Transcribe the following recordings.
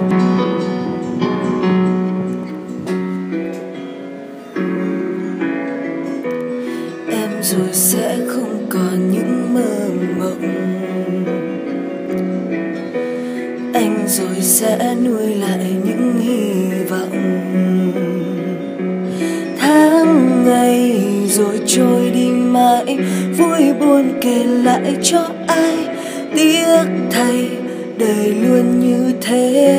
em rồi sẽ không còn những mơ mộng. Anh rồi sẽ nuôi lại những hy vọng. Tháng ngày rồi trôi đi mãi, vui buồn kể lại cho ai tiếc thay, đời luôn như thế.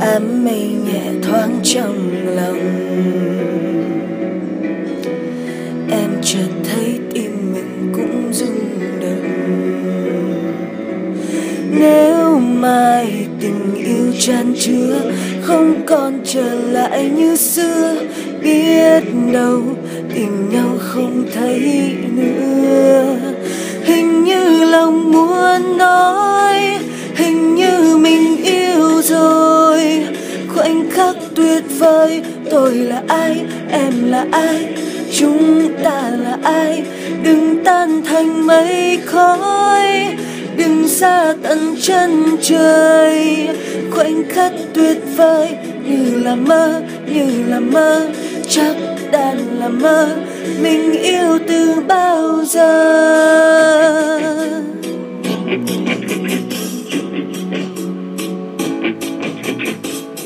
Ám mây nhẹ thoáng trong lòng. Em chợt thấy tim mình cũng rung động. Nếu mai tình yêu chan chứa, không còn trở lại như xưa, biết đâu tình nhau không thấy nữa. Khoảnh tuyệt vời tôi là ai, em là ai, chúng ta là ai? Đừng tan thành mây khói, đừng xa tận chân trời. Khoảnh khắc tuyệt vời, như là mơ, như là mơ, chắc đàn là mơ. Mình yêu từ bao giờ?